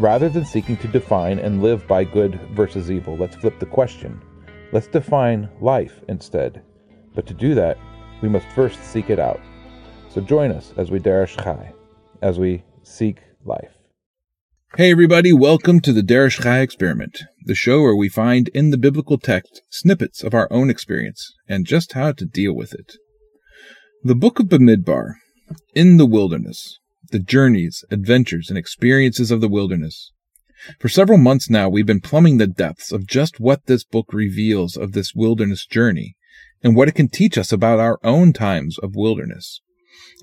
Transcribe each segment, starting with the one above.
Rather than seeking to define and live by good versus evil, let's flip the question. Let's define life instead. But to do that, we must first seek it out. So join us as we Derish Chai, as we seek life. Hey everybody, welcome to the Derish Chai Experiment, the show where we find in the biblical text snippets of our own experience and just how to deal with it. The Book of Bamidbar, in the wilderness, the journeys, adventures, and experiences of the wilderness. For several months now, we've been plumbing the depths of just what this book reveals of this wilderness journey and what it can teach us about our own times of wilderness.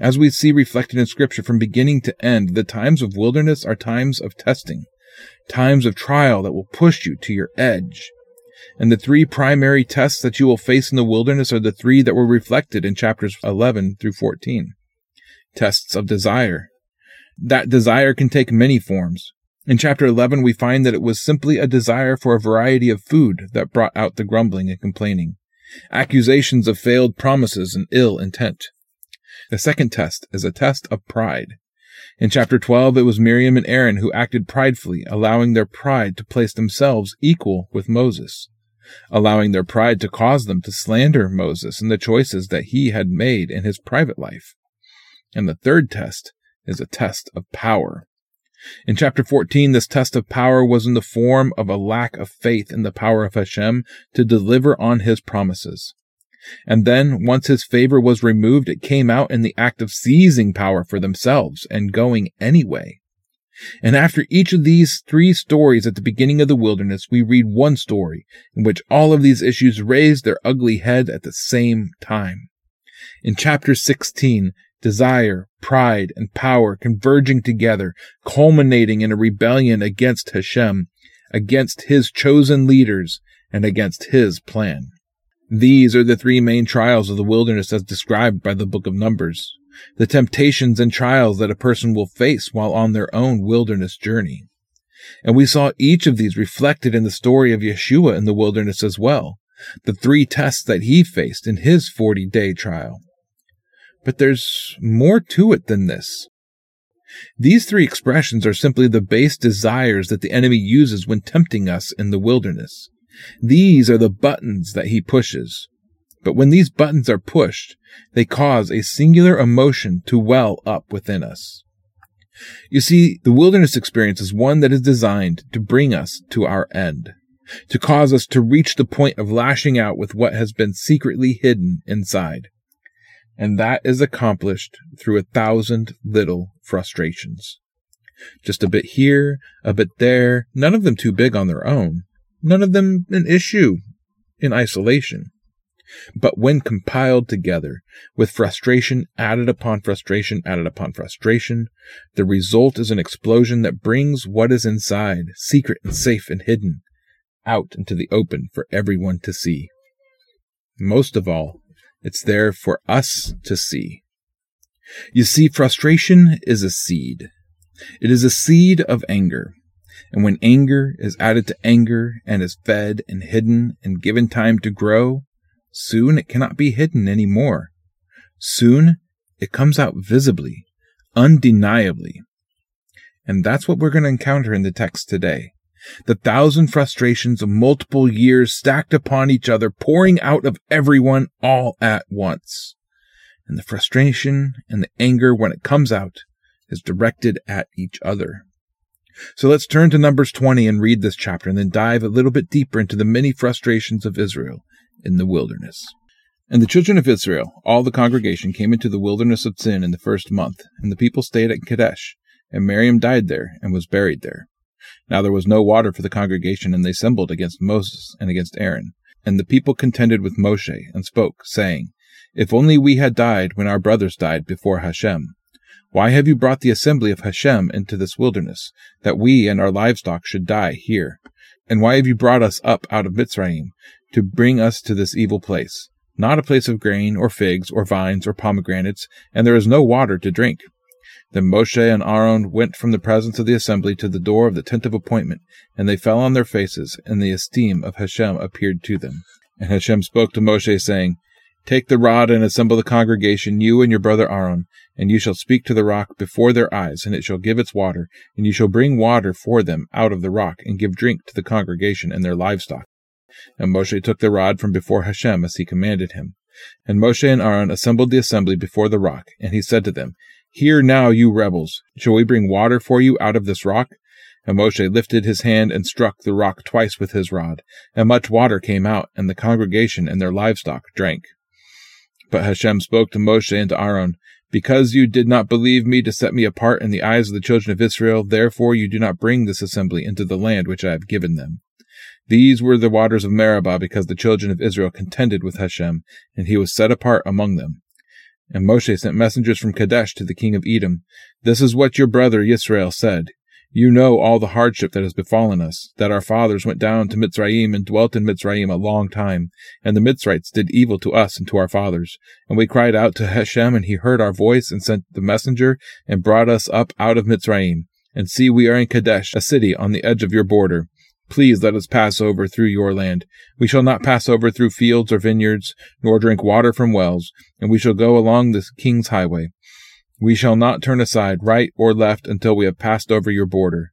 As we see reflected in Scripture from beginning to end, the times of wilderness are times of testing, times of trial that will push you to your edge. And the three primary tests that you will face in the wilderness are the three that were reflected in chapters 11 through 14. Tests of desire, that desire can take many forms. In chapter 11, we find that it was simply a desire for a variety of food that brought out the grumbling and complaining, accusations of failed promises and ill intent. The second test is a test of pride. In chapter 12, it was Miriam and Aaron who acted pridefully, allowing their pride to place themselves equal with Moses, allowing their pride to cause them to slander Moses and the choices that he had made in his private life. And the third test is a test of power. In chapter 14, this test of power was in the form of a lack of faith in the power of Hashem to deliver on his promises. And then, once his favor was removed, it came out in the act of seizing power for themselves and going anyway. And after each of these three stories at the beginning of the wilderness, we read one story in which all of these issues raised their ugly head at the same time. In chapter 16, desire, pride, and power converging together, culminating in a rebellion against Hashem, against his chosen leaders, and against his plan. These are the three main trials of the wilderness as described by the book of Numbers, the temptations and trials that a person will face while on their own wilderness journey. And we saw each of these reflected in the story of Yeshua in the wilderness as well, the three tests that he faced in his 40 day trial. But there's more to it than this. These three expressions are simply the base desires that the enemy uses when tempting us in the wilderness. These are the buttons that he pushes. But when these buttons are pushed, they cause a singular emotion to well up within us. You see, the wilderness experience is one that is designed to bring us to our end, to cause us to reach the point of lashing out with what has been secretly hidden inside and that is accomplished through a thousand little frustrations. Just a bit here, a bit there, none of them too big on their own, none of them an issue in isolation. But when compiled together, with frustration added upon frustration added upon frustration, the result is an explosion that brings what is inside, secret and safe and hidden, out into the open for everyone to see. Most of all, it's there for us to see. You see, frustration is a seed. It is a seed of anger. And when anger is added to anger and is fed and hidden and given time to grow, soon it cannot be hidden any more. Soon it comes out visibly, undeniably. And that's what we're going to encounter in the text today the thousand frustrations of multiple years stacked upon each other, pouring out of everyone all at once. And the frustration and the anger, when it comes out, is directed at each other. So let's turn to Numbers 20 and read this chapter and then dive a little bit deeper into the many frustrations of Israel in the wilderness. And the children of Israel, all the congregation, came into the wilderness of Zin in the first month, and the people stayed at Kadesh, and Miriam died there and was buried there. Now there was no water for the congregation, and they assembled against Moses and against Aaron. And the people contended with Moshe, and spoke, saying, If only we had died when our brothers died before Hashem. Why have you brought the assembly of Hashem into this wilderness, that we and our livestock should die here? And why have you brought us up out of Mitzrayim, to bring us to this evil place? Not a place of grain, or figs, or vines, or pomegranates, and there is no water to drink. Then Moshe and Aaron went from the presence of the assembly to the door of the tent of appointment, and they fell on their faces, and the esteem of Hashem appeared to them. And Hashem spoke to Moshe, saying, Take the rod and assemble the congregation, you and your brother Aaron, and you shall speak to the rock before their eyes, and it shall give its water, and you shall bring water for them out of the rock, and give drink to the congregation and their livestock. And Moshe took the rod from before Hashem as he commanded him. And Moshe and Aaron assembled the assembly before the rock, and he said to them, Hear now, you rebels, shall we bring water for you out of this rock? And Moshe lifted his hand and struck the rock twice with his rod, and much water came out, and the congregation and their livestock drank. But Hashem spoke to Moshe and to Aaron, Because you did not believe me to set me apart in the eyes of the children of Israel, therefore you do not bring this assembly into the land which I have given them. These were the waters of Meribah, because the children of Israel contended with Hashem, and he was set apart among them. And Moshe sent messengers from Kadesh to the king of Edom. This is what your brother Yisrael said. You know all the hardship that has befallen us, that our fathers went down to Mitzrayim and dwelt in Mitzrayim a long time, and the Mitzrites did evil to us and to our fathers. And we cried out to Hashem, and he heard our voice and sent the messenger and brought us up out of Mitzrayim. And see, we are in Kadesh, a city on the edge of your border. Please let us pass over through your land. We shall not pass over through fields or vineyards, nor drink water from wells, and we shall go along the king's highway. We shall not turn aside right or left until we have passed over your border.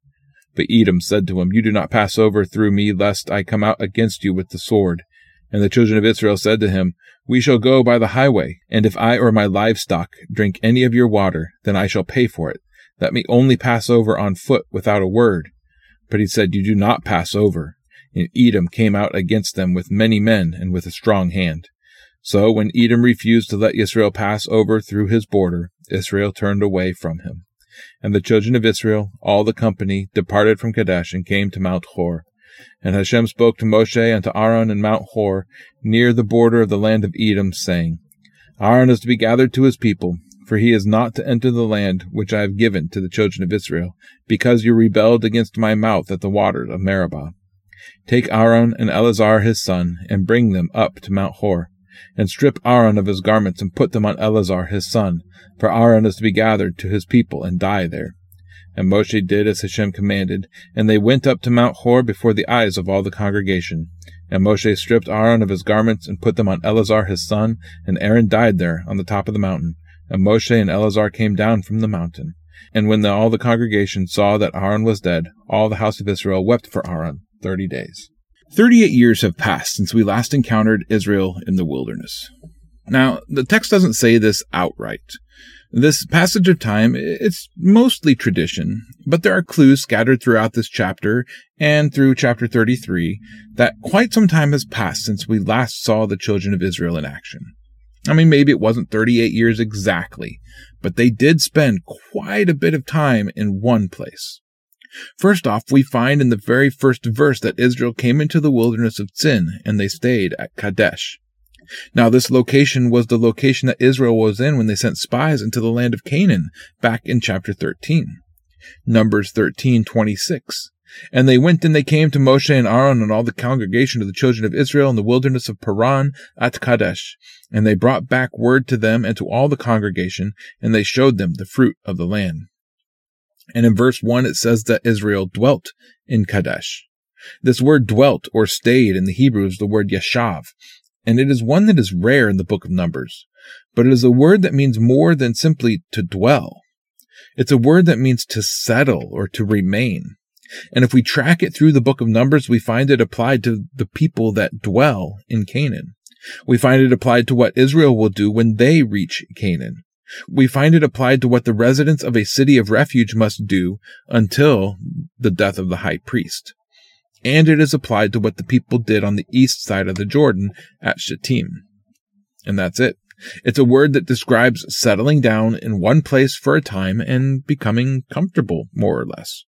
But Edom said to him, You do not pass over through me, lest I come out against you with the sword. And the children of Israel said to him, We shall go by the highway, and if I or my livestock drink any of your water, then I shall pay for it. Let me only pass over on foot without a word. But he said, You do not pass over. And Edom came out against them with many men and with a strong hand. So when Edom refused to let Israel pass over through his border, Israel turned away from him. And the children of Israel, all the company, departed from Kadesh and came to Mount Hor. And Hashem spoke to Moshe and to Aaron in Mount Hor, near the border of the land of Edom, saying, Aaron is to be gathered to his people, for he is not to enter the land which I have given to the children of Israel, because you rebelled against my mouth at the waters of Meribah. Take Aaron and Eleazar his son, and bring them up to Mount Hor, and strip Aaron of his garments, and put them on Eleazar his son, for Aaron is to be gathered to his people, and die there. And Moshe did as Hashem commanded, and they went up to Mount Hor before the eyes of all the congregation. And Moshe stripped Aaron of his garments, and put them on Eleazar his son, and Aaron died there on the top of the mountain. And Moshe and Eleazar came down from the mountain. And when the, all the congregation saw that Aaron was dead, all the house of Israel wept for Aaron thirty days. Thirty-eight years have passed since we last encountered Israel in the wilderness. Now, the text doesn't say this outright. This passage of time, it's mostly tradition, but there are clues scattered throughout this chapter and through chapter 33 that quite some time has passed since we last saw the children of Israel in action. I mean, maybe it wasn't 38 years exactly, but they did spend quite a bit of time in one place. First off, we find in the very first verse that Israel came into the wilderness of Zin and they stayed at Kadesh. Now, this location was the location that Israel was in when they sent spies into the land of Canaan back in chapter 13. Numbers 13:26. And they went and they came to Moshe and Aaron and all the congregation of the children of Israel in the wilderness of Paran at Kadesh. And they brought back word to them and to all the congregation, and they showed them the fruit of the land. And in verse 1 it says that Israel dwelt in Kadesh. This word dwelt or stayed in the Hebrew is the word yashav, and it is one that is rare in the book of Numbers, but it is a word that means more than simply to dwell. It's a word that means to settle or to remain. And if we track it through the book of Numbers, we find it applied to the people that dwell in Canaan. We find it applied to what Israel will do when they reach Canaan. We find it applied to what the residents of a city of refuge must do until the death of the high priest. And it is applied to what the people did on the east side of the Jordan at Shittim. And that's it. It's a word that describes settling down in one place for a time and becoming comfortable, more or less.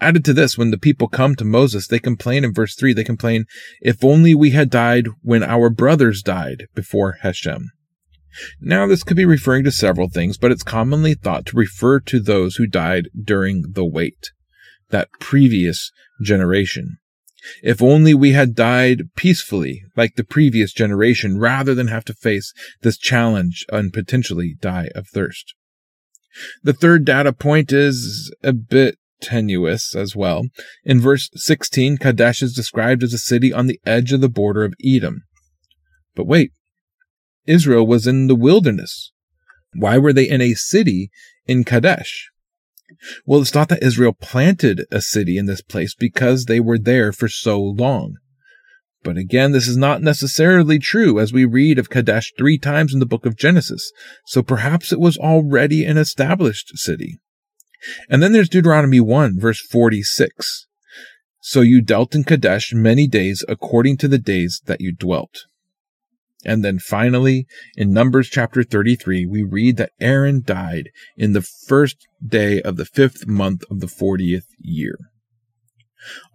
Added to this, when the people come to Moses, they complain in verse 3, they complain, if only we had died when our brothers died before Hashem. Now, this could be referring to several things, but it's commonly thought to refer to those who died during the wait, that previous generation. If only we had died peacefully, like the previous generation, rather than have to face this challenge and potentially die of thirst. The third data point is a bit tenuous as well. In verse 16, Kadesh is described as a city on the edge of the border of Edom. But wait, Israel was in the wilderness. Why were they in a city in Kadesh? Well, it's thought that Israel planted a city in this place because they were there for so long. But again, this is not necessarily true as we read of Kadesh three times in the book of Genesis, so perhaps it was already an established city. And then there's Deuteronomy 1 verse 46. So you dealt in Kadesh many days according to the days that you dwelt. And then finally, in Numbers chapter 33, we read that Aaron died in the first day of the fifth month of the 40th year.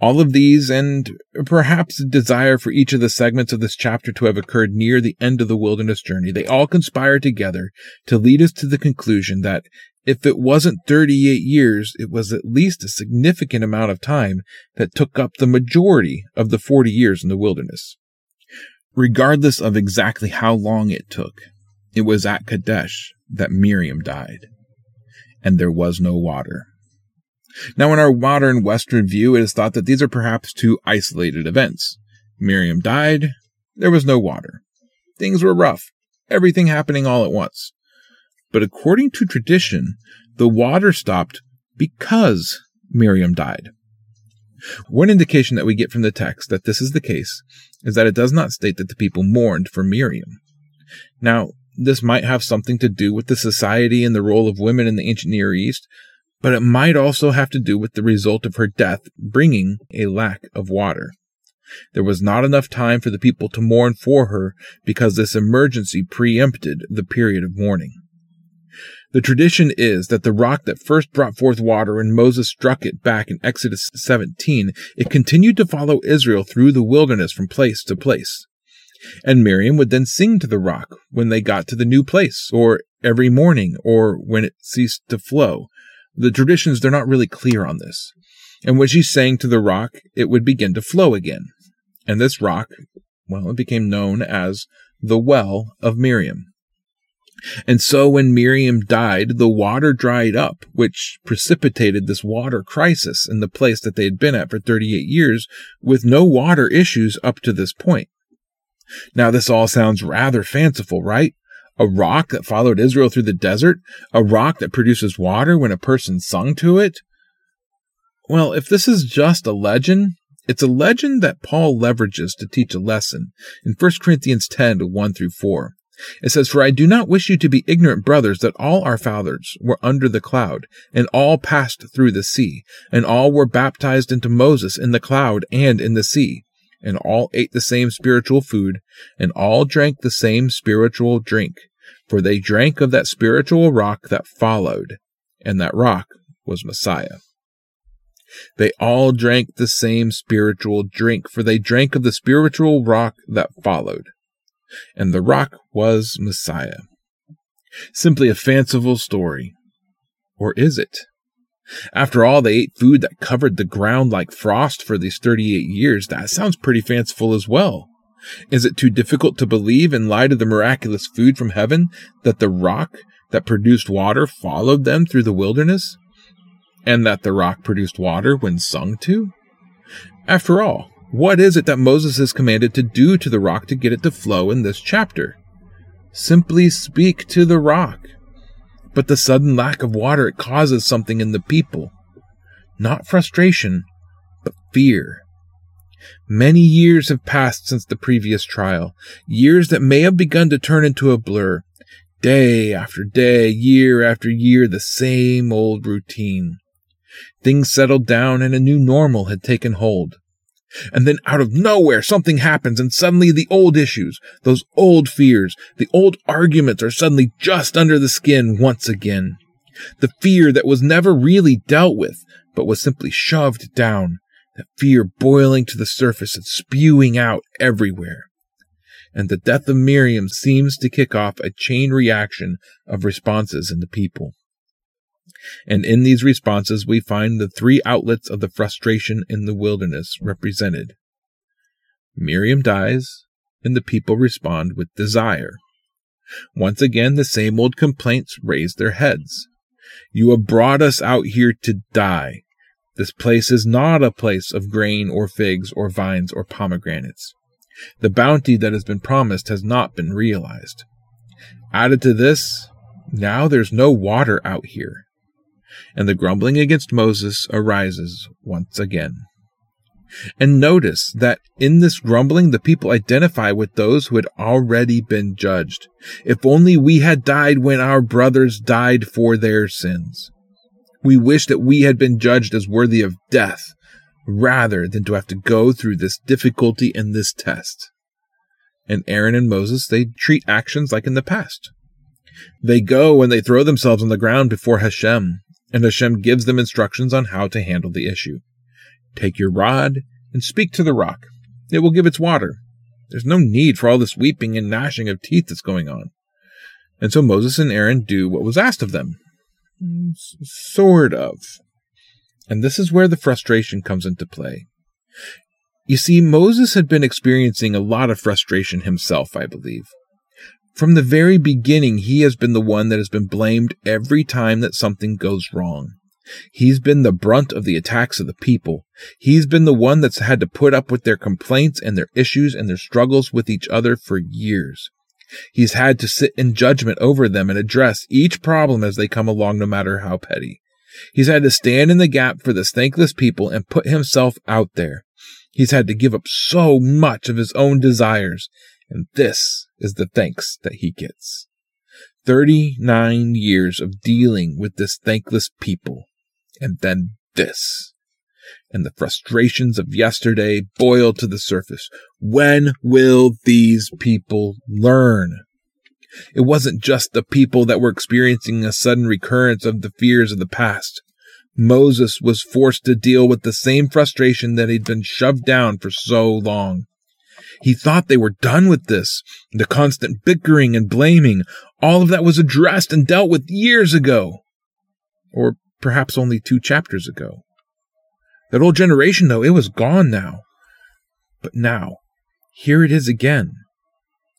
All of these, and perhaps a desire for each of the segments of this chapter to have occurred near the end of the wilderness journey, they all conspire together to lead us to the conclusion that if it wasn't 38 years, it was at least a significant amount of time that took up the majority of the 40 years in the wilderness. Regardless of exactly how long it took, it was at Kadesh that Miriam died, and there was no water. Now, in our modern Western view, it is thought that these are perhaps two isolated events. Miriam died, there was no water. Things were rough, everything happening all at once. But according to tradition, the water stopped because Miriam died. One indication that we get from the text that this is the case is that it does not state that the people mourned for Miriam. Now, this might have something to do with the society and the role of women in the ancient Near East, but it might also have to do with the result of her death bringing a lack of water. There was not enough time for the people to mourn for her because this emergency preempted the period of mourning. The tradition is that the rock that first brought forth water when Moses struck it back in Exodus 17, it continued to follow Israel through the wilderness from place to place. And Miriam would then sing to the rock when they got to the new place, or every morning, or when it ceased to flow, the traditions, they're not really clear on this. And when she sang to the rock, it would begin to flow again. And this rock, well, it became known as the Well of Miriam. And so when Miriam died, the water dried up, which precipitated this water crisis in the place that they had been at for 38 years with no water issues up to this point. Now, this all sounds rather fanciful, right? a rock that followed Israel through the desert, a rock that produces water when a person sung to it? Well, if this is just a legend, it's a legend that Paul leverages to teach a lesson in 1 Corinthians 10 1 through 4. It says, For I do not wish you to be ignorant, brothers, that all our fathers were under the cloud, and all passed through the sea, and all were baptized into Moses in the cloud and in the sea and all ate the same spiritual food, and all drank the same spiritual drink, for they drank of that spiritual rock that followed, and that rock was Messiah. They all drank the same spiritual drink, for they drank of the spiritual rock that followed, and the rock was Messiah. Simply a fanciful story. Or is it? After all, they ate food that covered the ground like frost for these 38 years. That sounds pretty fanciful as well. Is it too difficult to believe in light of the miraculous food from heaven that the rock that produced water followed them through the wilderness? And that the rock produced water when sung to? After all, what is it that Moses is commanded to do to the rock to get it to flow in this chapter? Simply speak to the rock but the sudden lack of water it causes something in the people. Not frustration, but fear. Many years have passed since the previous trial, years that may have begun to turn into a blur. Day after day, year after year, the same old routine. Things settled down and a new normal had taken hold. And then out of nowhere, something happens and suddenly the old issues, those old fears, the old arguments are suddenly just under the skin once again. The fear that was never really dealt with, but was simply shoved down, that fear boiling to the surface and spewing out everywhere. and the death of Miriam seems to kick off a chain reaction of responses in the people. And in these responses, we find the three outlets of the frustration in the wilderness represented. Miriam dies, and the people respond with desire. Once again, the same old complaints raise their heads. You have brought us out here to die. This place is not a place of grain or figs or vines or pomegranates. The bounty that has been promised has not been realized. Added to this, now there's no water out here. And the grumbling against Moses arises once again. And notice that in this grumbling, the people identify with those who had already been judged. If only we had died when our brothers died for their sins. We wish that we had been judged as worthy of death rather than to have to go through this difficulty and this test. And Aaron and Moses, they treat actions like in the past. They go and they throw themselves on the ground before Hashem, and Hashem gives them instructions on how to handle the issue. Take your rod and speak to the rock. It will give its water. There's no need for all this weeping and gnashing of teeth that's going on. And so Moses and Aaron do what was asked of them. Sort of. And this is where the frustration comes into play. You see, Moses had been experiencing a lot of frustration himself, I believe. From the very beginning, he has been the one that has been blamed every time that something goes wrong. He's been the brunt of the attacks of the people. He's been the one that's had to put up with their complaints and their issues and their struggles with each other for years. He's had to sit in judgment over them and address each problem as they come along, no matter how petty. He's had to stand in the gap for this thankless people and put himself out there. He's had to give up so much of his own desires, and this is the thanks that he gets. 39 years of dealing with this thankless people, and then this. And the frustrations of yesterday boil to the surface. When will these people learn? It wasn't just the people that were experiencing a sudden recurrence of the fears of the past. Moses was forced to deal with the same frustration that he'd been shoved down for so long. He thought they were done with this. The constant bickering and blaming, all of that was addressed and dealt with years ago. Or perhaps only two chapters ago. That old generation, though, it was gone now. But now, here it is again.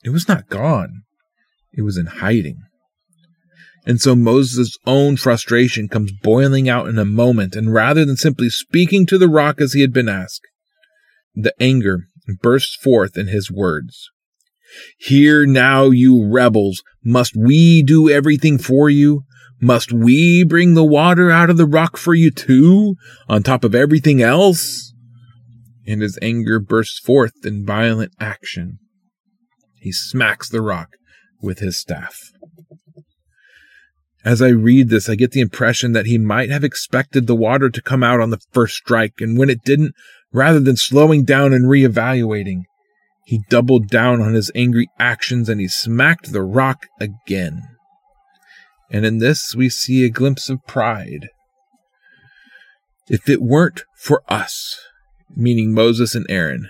It was not gone. It was in hiding. And so Moses' own frustration comes boiling out in a moment, and rather than simply speaking to the rock as he had been asked, the anger bursts forth in his words. Hear now, you rebels, must we do everything for you? Must we bring the water out of the rock for you too, on top of everything else? And his anger bursts forth in violent action. He smacks the rock with his staff. As I read this, I get the impression that he might have expected the water to come out on the first strike, and when it didn't, rather than slowing down and reevaluating, he doubled down on his angry actions and he smacked the rock again. And in this, we see a glimpse of pride. If it weren't for us, meaning Moses and Aaron,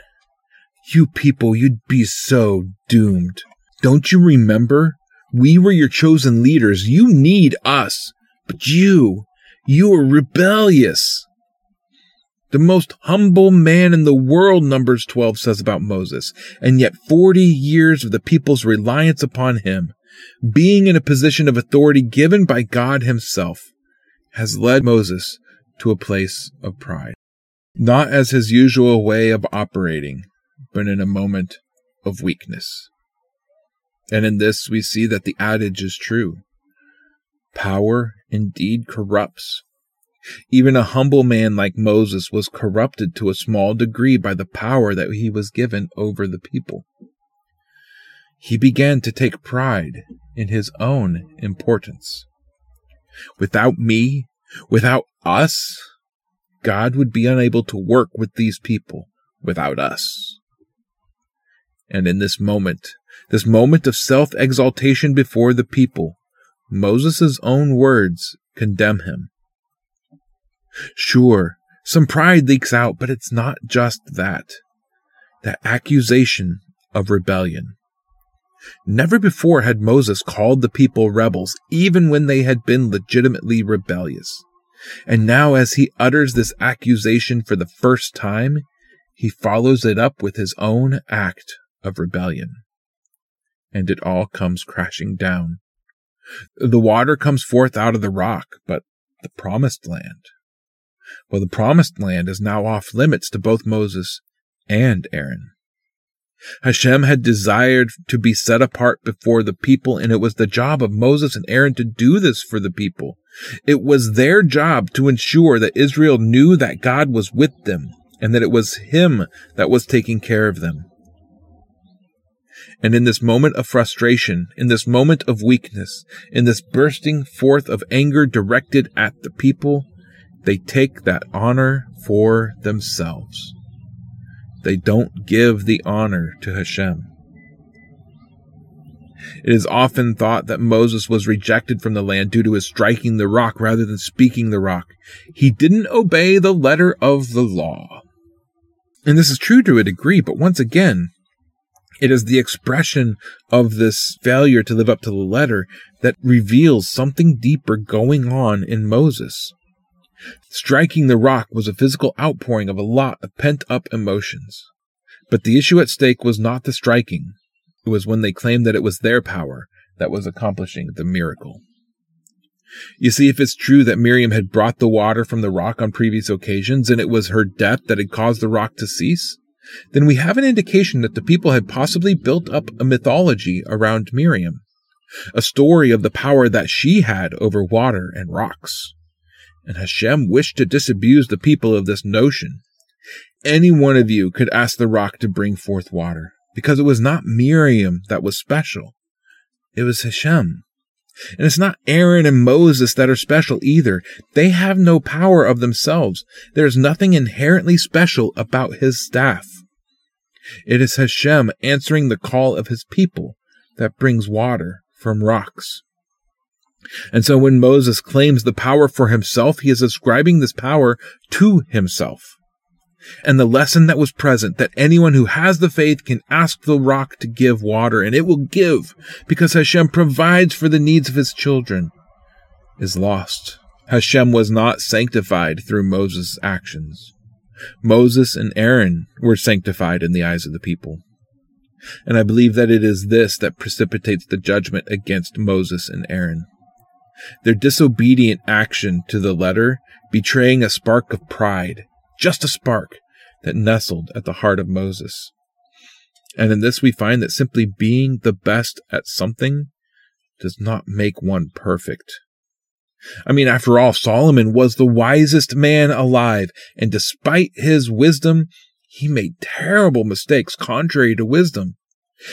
you people, you'd be so doomed. Don't you remember? We were your chosen leaders. You need us. But you, you are rebellious. The most humble man in the world, Numbers 12 says about Moses, and yet 40 years of the people's reliance upon him, being in a position of authority given by God himself, has led Moses to a place of pride. Not as his usual way of operating, but in a moment of weakness. And in this we see that the adage is true. Power indeed corrupts. Even a humble man like Moses was corrupted to a small degree by the power that he was given over the people. He began to take pride in his own importance. Without me, without us, God would be unable to work with these people without us. And in this moment, this moment of self exaltation before the people, Moses' own words condemn him. Sure, some pride leaks out, but it's not just that. That accusation of rebellion. Never before had Moses called the people rebels, even when they had been legitimately rebellious. And now, as he utters this accusation for the first time, he follows it up with his own act of rebellion. And it all comes crashing down. The water comes forth out of the rock, but the promised land. Well, the promised land is now off limits to both Moses and Aaron. Hashem had desired to be set apart before the people, and it was the job of Moses and Aaron to do this for the people. It was their job to ensure that Israel knew that God was with them and that it was Him that was taking care of them. And in this moment of frustration, in this moment of weakness, in this bursting forth of anger directed at the people, they take that honor for themselves. They don't give the honor to Hashem. It is often thought that Moses was rejected from the land due to his striking the rock rather than speaking the rock. He didn't obey the letter of the law. And this is true to a degree, but once again, it is the expression of this failure to live up to the letter that reveals something deeper going on in Moses. Striking the rock was a physical outpouring of a lot of pent up emotions. But the issue at stake was not the striking, it was when they claimed that it was their power that was accomplishing the miracle. You see, if it's true that Miriam had brought the water from the rock on previous occasions and it was her death that had caused the rock to cease, then we have an indication that the people had possibly built up a mythology around Miriam, a story of the power that she had over water and rocks and Hashem wished to disabuse the people of this notion. Any one of you could ask the rock to bring forth water, because it was not Miriam that was special. It was Hashem. And it's not Aaron and Moses that are special either. They have no power of themselves. There's nothing inherently special about his staff. It is Hashem answering the call of his people that brings water from rocks. And so when Moses claims the power for himself, he is ascribing this power to himself. And the lesson that was present that anyone who has the faith can ask the rock to give water and it will give because Hashem provides for the needs of his children is lost. Hashem was not sanctified through Moses' actions. Moses and Aaron were sanctified in the eyes of the people. And I believe that it is this that precipitates the judgment against Moses and Aaron their disobedient action to the letter betraying a spark of pride, just a spark, that nestled at the heart of Moses. And in this we find that simply being the best at something does not make one perfect. I mean, after all, Solomon was the wisest man alive, and despite his wisdom, he made terrible mistakes contrary to wisdom.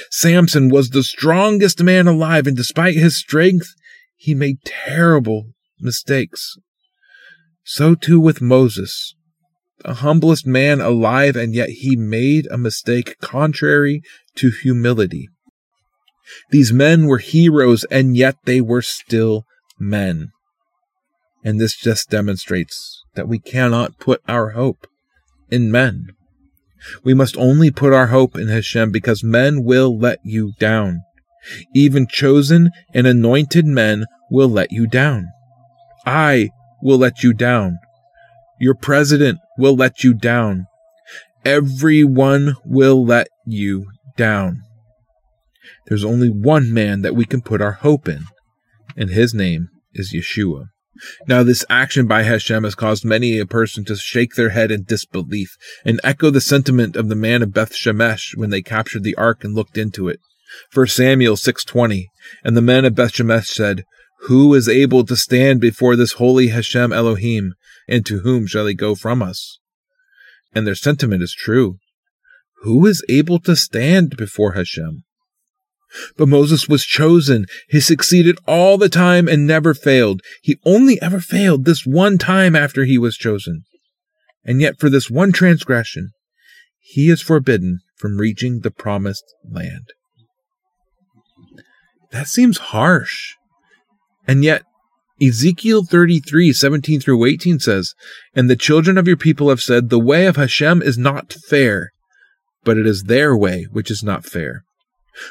Samson was the strongest man alive, and despite his strength, he made terrible mistakes. So too with Moses, the humblest man alive, and yet he made a mistake contrary to humility. These men were heroes, and yet they were still men. And this just demonstrates that we cannot put our hope in men. We must only put our hope in Hashem because men will let you down. Even chosen and anointed men will let you down. I will let you down. Your president will let you down. Everyone will let you down. There's only one man that we can put our hope in, and his name is Yeshua. Now, this action by Hashem has caused many a person to shake their head in disbelief and echo the sentiment of the man of Beth Shemesh when they captured the ark and looked into it. 1 Samuel 6:20 And the men of Beth Shemesh said, Who is able to stand before this holy Hashem Elohim, and to whom shall he go from us? And their sentiment is true. Who is able to stand before Hashem? But Moses was chosen. He succeeded all the time and never failed. He only ever failed this one time after he was chosen. And yet, for this one transgression, he is forbidden from reaching the promised land. That seems harsh. And yet, Ezekiel 33, 17 through 18 says, And the children of your people have said, The way of Hashem is not fair, but it is their way which is not fair.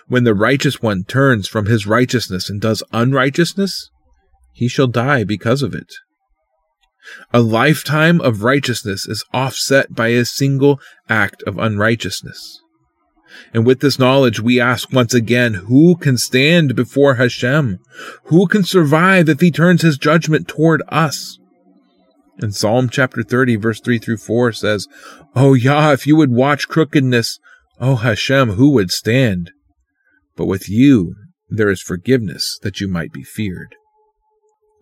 When the righteous one turns from his righteousness and does unrighteousness, he shall die because of it. A lifetime of righteousness is offset by a single act of unrighteousness. And with this knowledge, we ask once again, who can stand before Hashem? Who can survive if he turns his judgment toward us? And Psalm chapter 30, verse 3 through 4 says, Oh Yah, if you would watch crookedness, O Hashem, who would stand? But with you there is forgiveness that you might be feared.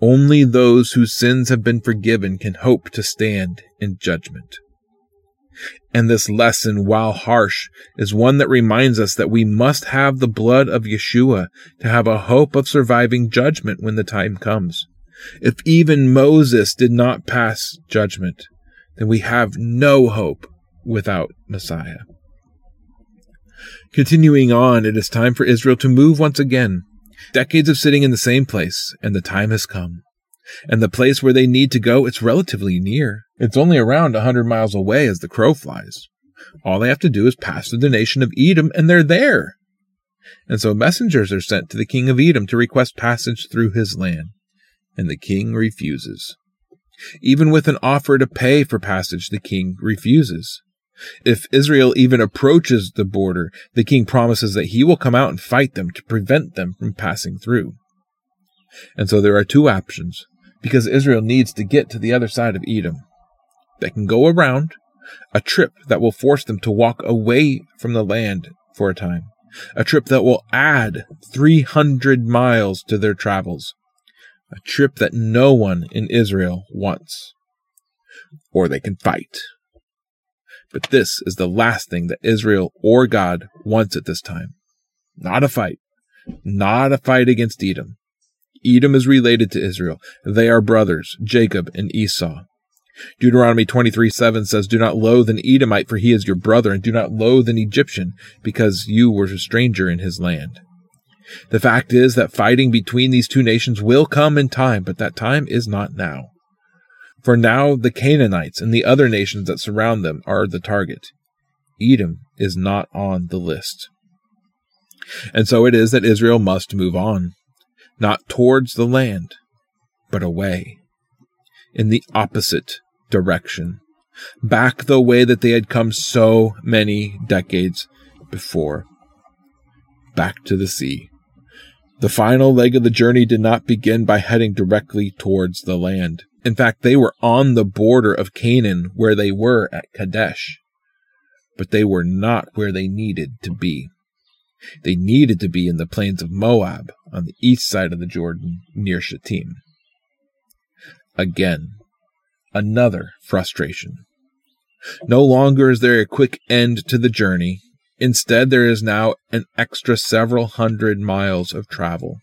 Only those whose sins have been forgiven can hope to stand in judgment. And this lesson, while harsh, is one that reminds us that we must have the blood of Yeshua to have a hope of surviving judgment when the time comes. If even Moses did not pass judgment, then we have no hope without Messiah. Continuing on, it is time for Israel to move once again. Decades of sitting in the same place, and the time has come. And the place where they need to go, it's relatively near. It's only around a hundred miles away as the crow flies. All they have to do is pass through the nation of Edom, and they're there. And so messengers are sent to the king of Edom to request passage through his land, and the king refuses. Even with an offer to pay for passage, the king refuses. If Israel even approaches the border, the king promises that he will come out and fight them to prevent them from passing through. And so there are two options, because Israel needs to get to the other side of Edom. They can go around, a trip that will force them to walk away from the land for a time, a trip that will add 300 miles to their travels, a trip that no one in Israel wants. Or they can fight. But this is the last thing that Israel or God wants at this time. Not a fight. Not a fight against Edom. Edom is related to Israel. They are brothers, Jacob and Esau. Deuteronomy 23 7 says, Do not loathe an Edomite, for he is your brother, and do not loathe an Egyptian, because you were a stranger in his land. The fact is that fighting between these two nations will come in time, but that time is not now. For now the Canaanites and the other nations that surround them are the target. Edom is not on the list. And so it is that Israel must move on, not towards the land, but away, in the opposite direction, back the way that they had come so many decades before, back to the sea. The final leg of the journey did not begin by heading directly towards the land. In fact, they were on the border of Canaan where they were at Kadesh, but they were not where they needed to be. They needed to be in the plains of Moab on the east side of the Jordan near Shittim. Again, another frustration. No longer is there a quick end to the journey. Instead, there is now an extra several hundred miles of travel.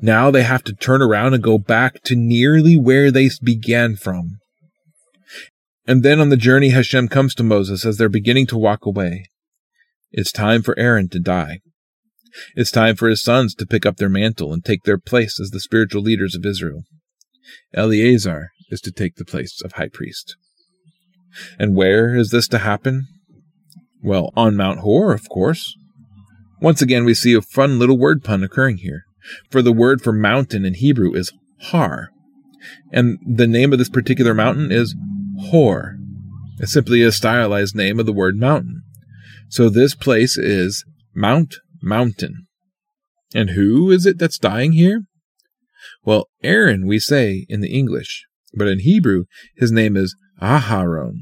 Now they have to turn around and go back to nearly where they began from. And then on the journey, Hashem comes to Moses as they're beginning to walk away. It's time for Aaron to die. It's time for his sons to pick up their mantle and take their place as the spiritual leaders of Israel. Eleazar is to take the place of high priest. And where is this to happen? Well, on Mount Hor, of course. Once again, we see a fun little word pun occurring here for the word for mountain in Hebrew is har. And the name of this particular mountain is Hor. It's simply a stylized name of the word mountain. So this place is Mount Mountain. And who is it that's dying here? Well, Aaron, we say in the English, but in Hebrew, his name is Aharon.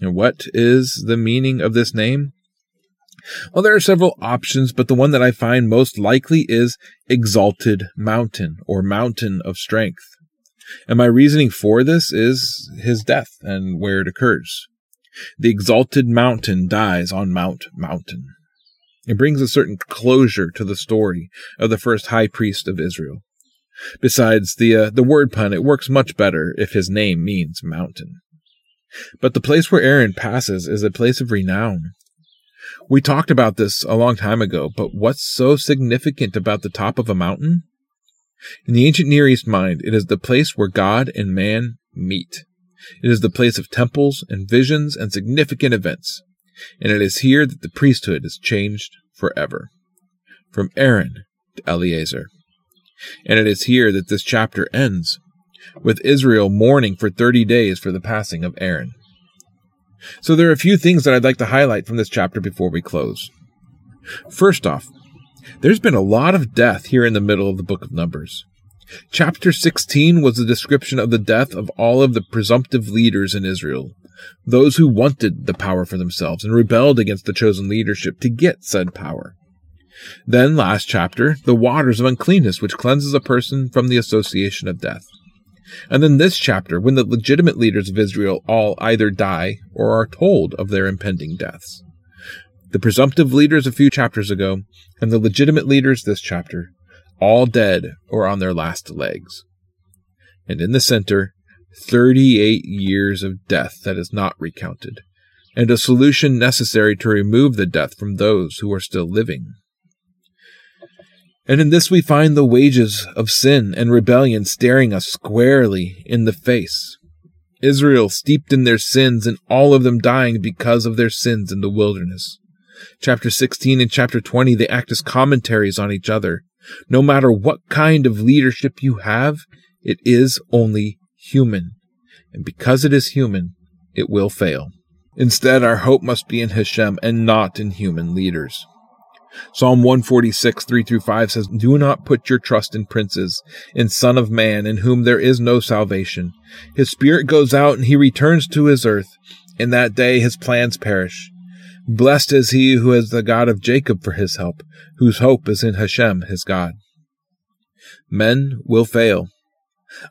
And what is the meaning of this name? Well, there are several options, but the one that I find most likely is Exalted Mountain or Mountain of Strength. And my reasoning for this is his death and where it occurs. The exalted mountain dies on Mount Mountain. It brings a certain closure to the story of the first high priest of Israel. Besides the uh, the word pun, it works much better if his name means mountain. But the place where Aaron passes is a place of renown. We talked about this a long time ago, but what's so significant about the top of a mountain? In the ancient Near East mind, it is the place where God and man meet. It is the place of temples and visions and significant events. And it is here that the priesthood is changed forever. from Aaron to Eleazar. And it is here that this chapter ends, with Israel mourning for 30 days for the passing of Aaron. So there are a few things that I'd like to highlight from this chapter before we close. First off, there's been a lot of death here in the middle of the book of Numbers. Chapter 16 was the description of the death of all of the presumptive leaders in Israel, those who wanted the power for themselves and rebelled against the chosen leadership to get said power. Then, last chapter, the waters of uncleanness, which cleanses a person from the association of death. And then this chapter, when the legitimate leaders of Israel all either die or are told of their impending deaths. The presumptive leaders a few chapters ago, and the legitimate leaders this chapter, all dead or on their last legs. And in the center, 38 years of death that is not recounted, and a solution necessary to remove the death from those who are still living. And in this we find the wages of sin and rebellion staring us squarely in the face. Israel steeped in their sins and all of them dying because of their sins in the wilderness. Chapter 16 and chapter 20, they act as commentaries on each other. No matter what kind of leadership you have, it is only human. And because it is human, it will fail. Instead, our hope must be in Hashem and not in human leaders. Psalm 146, 3 through 5 says, Do not put your trust in princes, in Son of Man, in whom there is no salvation. His spirit goes out and he returns to his earth. In that day his plans perish. Blessed is he who has the God of Jacob for his help, whose hope is in Hashem his God. Men will fail,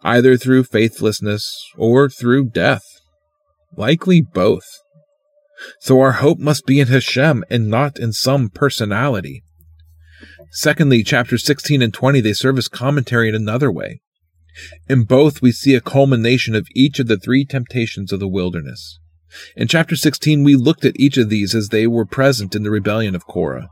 either through faithlessness or through death. Likely both. So our hope must be in Hashem and not in some personality. Secondly, chapters 16 and 20, they serve as commentary in another way. In both, we see a culmination of each of the three temptations of the wilderness. In chapter 16, we looked at each of these as they were present in the rebellion of Korah.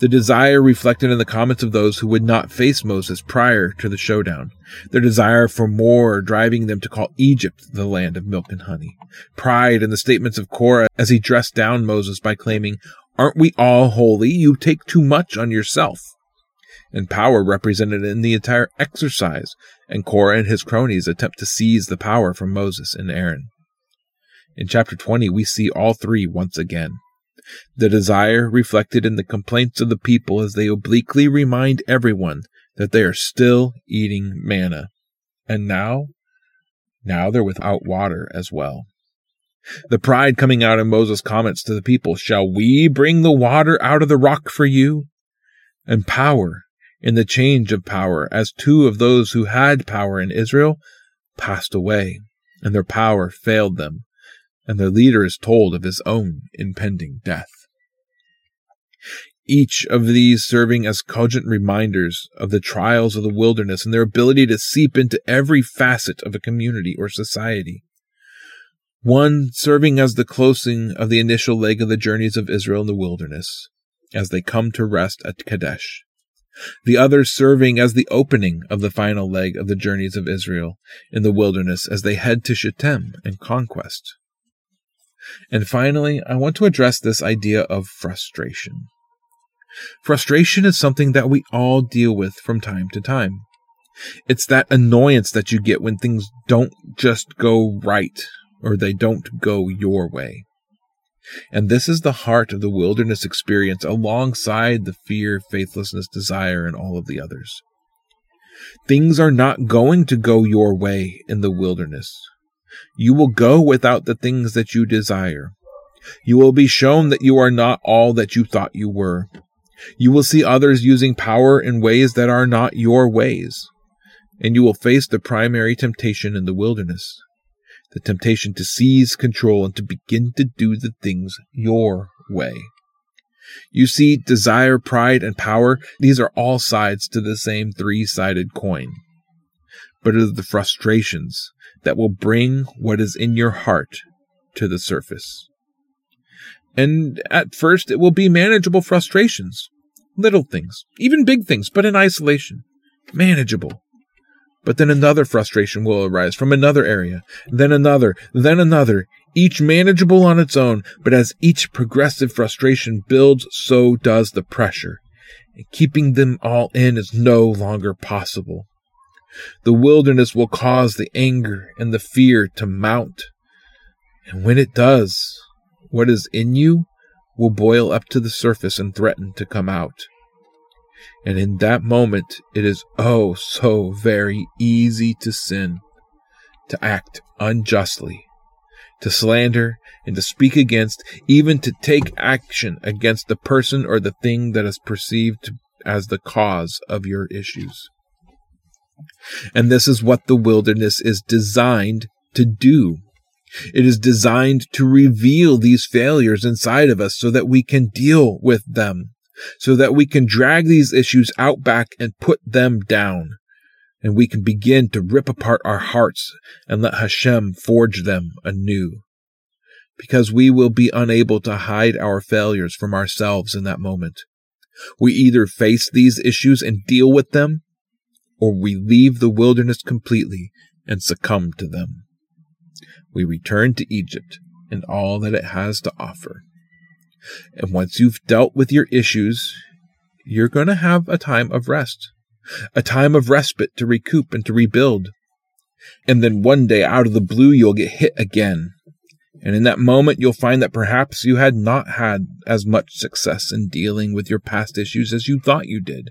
The desire reflected in the comments of those who would not face Moses prior to the showdown. Their desire for more driving them to call Egypt the land of milk and honey. Pride in the statements of Korah as he dressed down Moses by claiming, Aren't we all holy? You take too much on yourself. And power represented in the entire exercise, and Korah and his cronies attempt to seize the power from Moses and Aaron. In chapter 20, we see all three once again. The desire reflected in the complaints of the people as they obliquely remind everyone that they are still eating manna. And now, now they're without water as well. The pride coming out in Moses' comments to the people, Shall we bring the water out of the rock for you? And power in the change of power, as two of those who had power in Israel passed away, and their power failed them and the leader is told of his own impending death. Each of these serving as cogent reminders of the trials of the wilderness and their ability to seep into every facet of a community or society. One serving as the closing of the initial leg of the journeys of Israel in the wilderness, as they come to rest at Kadesh. The other serving as the opening of the final leg of the journeys of Israel in the wilderness as they head to Shittim and conquest. And finally, I want to address this idea of frustration. Frustration is something that we all deal with from time to time. It's that annoyance that you get when things don't just go right or they don't go your way. And this is the heart of the wilderness experience alongside the fear, faithlessness, desire, and all of the others. Things are not going to go your way in the wilderness. You will go without the things that you desire. You will be shown that you are not all that you thought you were. You will see others using power in ways that are not your ways. And you will face the primary temptation in the wilderness the temptation to seize control and to begin to do the things your way. You see, desire, pride, and power, these are all sides to the same three sided coin. But it is the frustrations, that will bring what is in your heart to the surface. And at first, it will be manageable frustrations, little things, even big things, but in isolation, manageable. But then another frustration will arise from another area, then another, then another, each manageable on its own, but as each progressive frustration builds, so does the pressure. and keeping them all in is no longer possible. The wilderness will cause the anger and the fear to mount. And when it does, what is in you will boil up to the surface and threaten to come out. And in that moment, it is oh so very easy to sin, to act unjustly, to slander and to speak against, even to take action against the person or the thing that is perceived as the cause of your issues. And this is what the wilderness is designed to do. It is designed to reveal these failures inside of us so that we can deal with them, so that we can drag these issues out back and put them down. And we can begin to rip apart our hearts and let Hashem forge them anew. Because we will be unable to hide our failures from ourselves in that moment. We either face these issues and deal with them, or we leave the wilderness completely and succumb to them. We return to Egypt and all that it has to offer. And once you've dealt with your issues, you're going to have a time of rest, a time of respite to recoup and to rebuild. And then one day out of the blue, you'll get hit again. And in that moment, you'll find that perhaps you had not had as much success in dealing with your past issues as you thought you did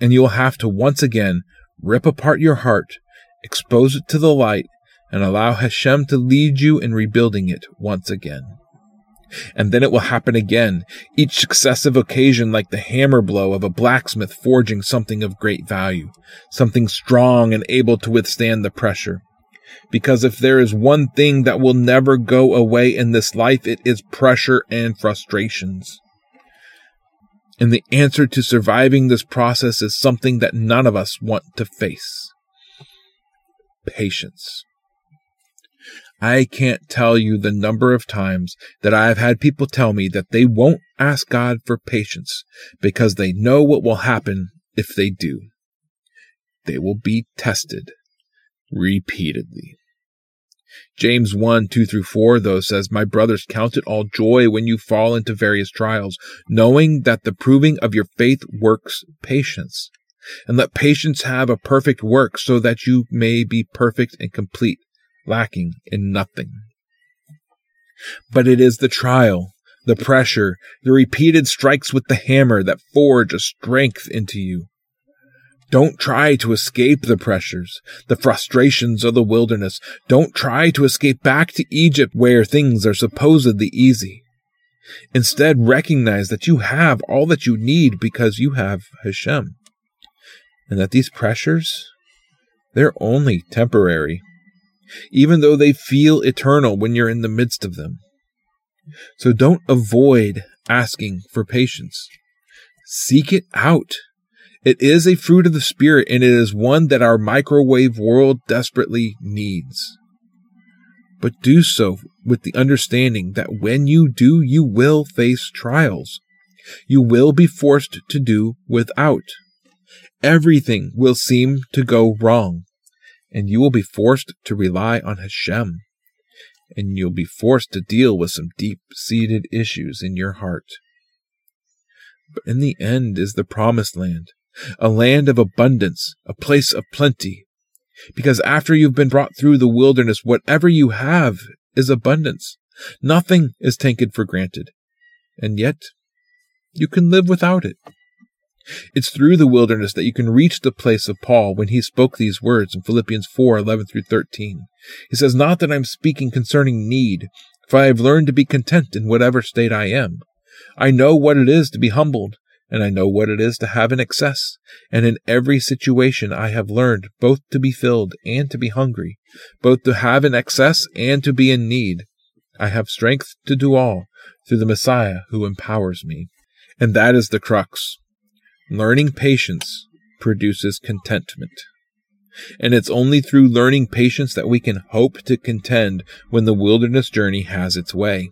and you will have to once again rip apart your heart, expose it to the light, and allow Hashem to lead you in rebuilding it once again. And then it will happen again, each successive occasion like the hammer blow of a blacksmith forging something of great value, something strong and able to withstand the pressure. Because if there is one thing that will never go away in this life, it is pressure and frustrations. And the answer to surviving this process is something that none of us want to face patience. I can't tell you the number of times that I've had people tell me that they won't ask God for patience because they know what will happen if they do. They will be tested repeatedly. James 1, 2 through 4, though, says, My brothers, count it all joy when you fall into various trials, knowing that the proving of your faith works patience. And let patience have a perfect work, so that you may be perfect and complete, lacking in nothing. But it is the trial, the pressure, the repeated strikes with the hammer that forge a strength into you. Don't try to escape the pressures, the frustrations of the wilderness. Don't try to escape back to Egypt where things are supposedly easy. Instead, recognize that you have all that you need because you have Hashem. And that these pressures, they're only temporary, even though they feel eternal when you're in the midst of them. So don't avoid asking for patience. Seek it out. It is a fruit of the Spirit, and it is one that our microwave world desperately needs. But do so with the understanding that when you do, you will face trials. You will be forced to do without. Everything will seem to go wrong, and you will be forced to rely on Hashem, and you'll be forced to deal with some deep seated issues in your heart. But in the end is the promised land a land of abundance, a place of plenty. Because after you've been brought through the wilderness, whatever you have is abundance. Nothing is taken for granted. And yet, you can live without it. It's through the wilderness that you can reach the place of Paul when he spoke these words in Philippians 4 11 through 13. He says, Not that I'm speaking concerning need, for I have learned to be content in whatever state I am. I know what it is to be humbled, and I know what it is to have an excess. And in every situation I have learned both to be filled and to be hungry, both to have an excess and to be in need. I have strength to do all through the Messiah who empowers me. And that is the crux. Learning patience produces contentment. And it's only through learning patience that we can hope to contend when the wilderness journey has its way.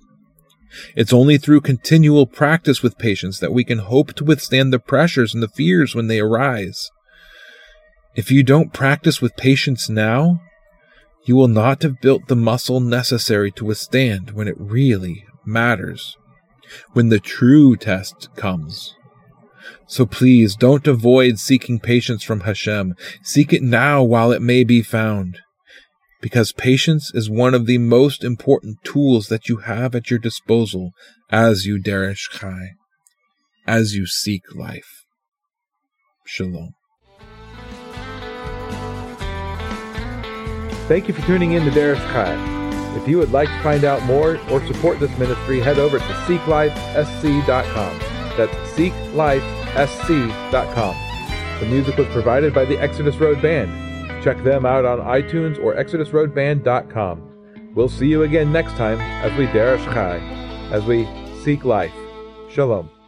It's only through continual practice with patience that we can hope to withstand the pressures and the fears when they arise. If you don't practice with patience now, you will not have built the muscle necessary to withstand when it really matters, when the true test comes. So please don't avoid seeking patience from Hashem. Seek it now while it may be found. Because patience is one of the most important tools that you have at your disposal as you Derish Chai, as you seek life. Shalom. Thank you for tuning in to Derish Chai. If you would like to find out more or support this ministry, head over to seeklifesc.com. That's seeklifesc.com. The music was provided by the Exodus Road Band. Check them out on iTunes or exodusroadband.com. We'll see you again next time as we Derish Chai, as we seek life. Shalom.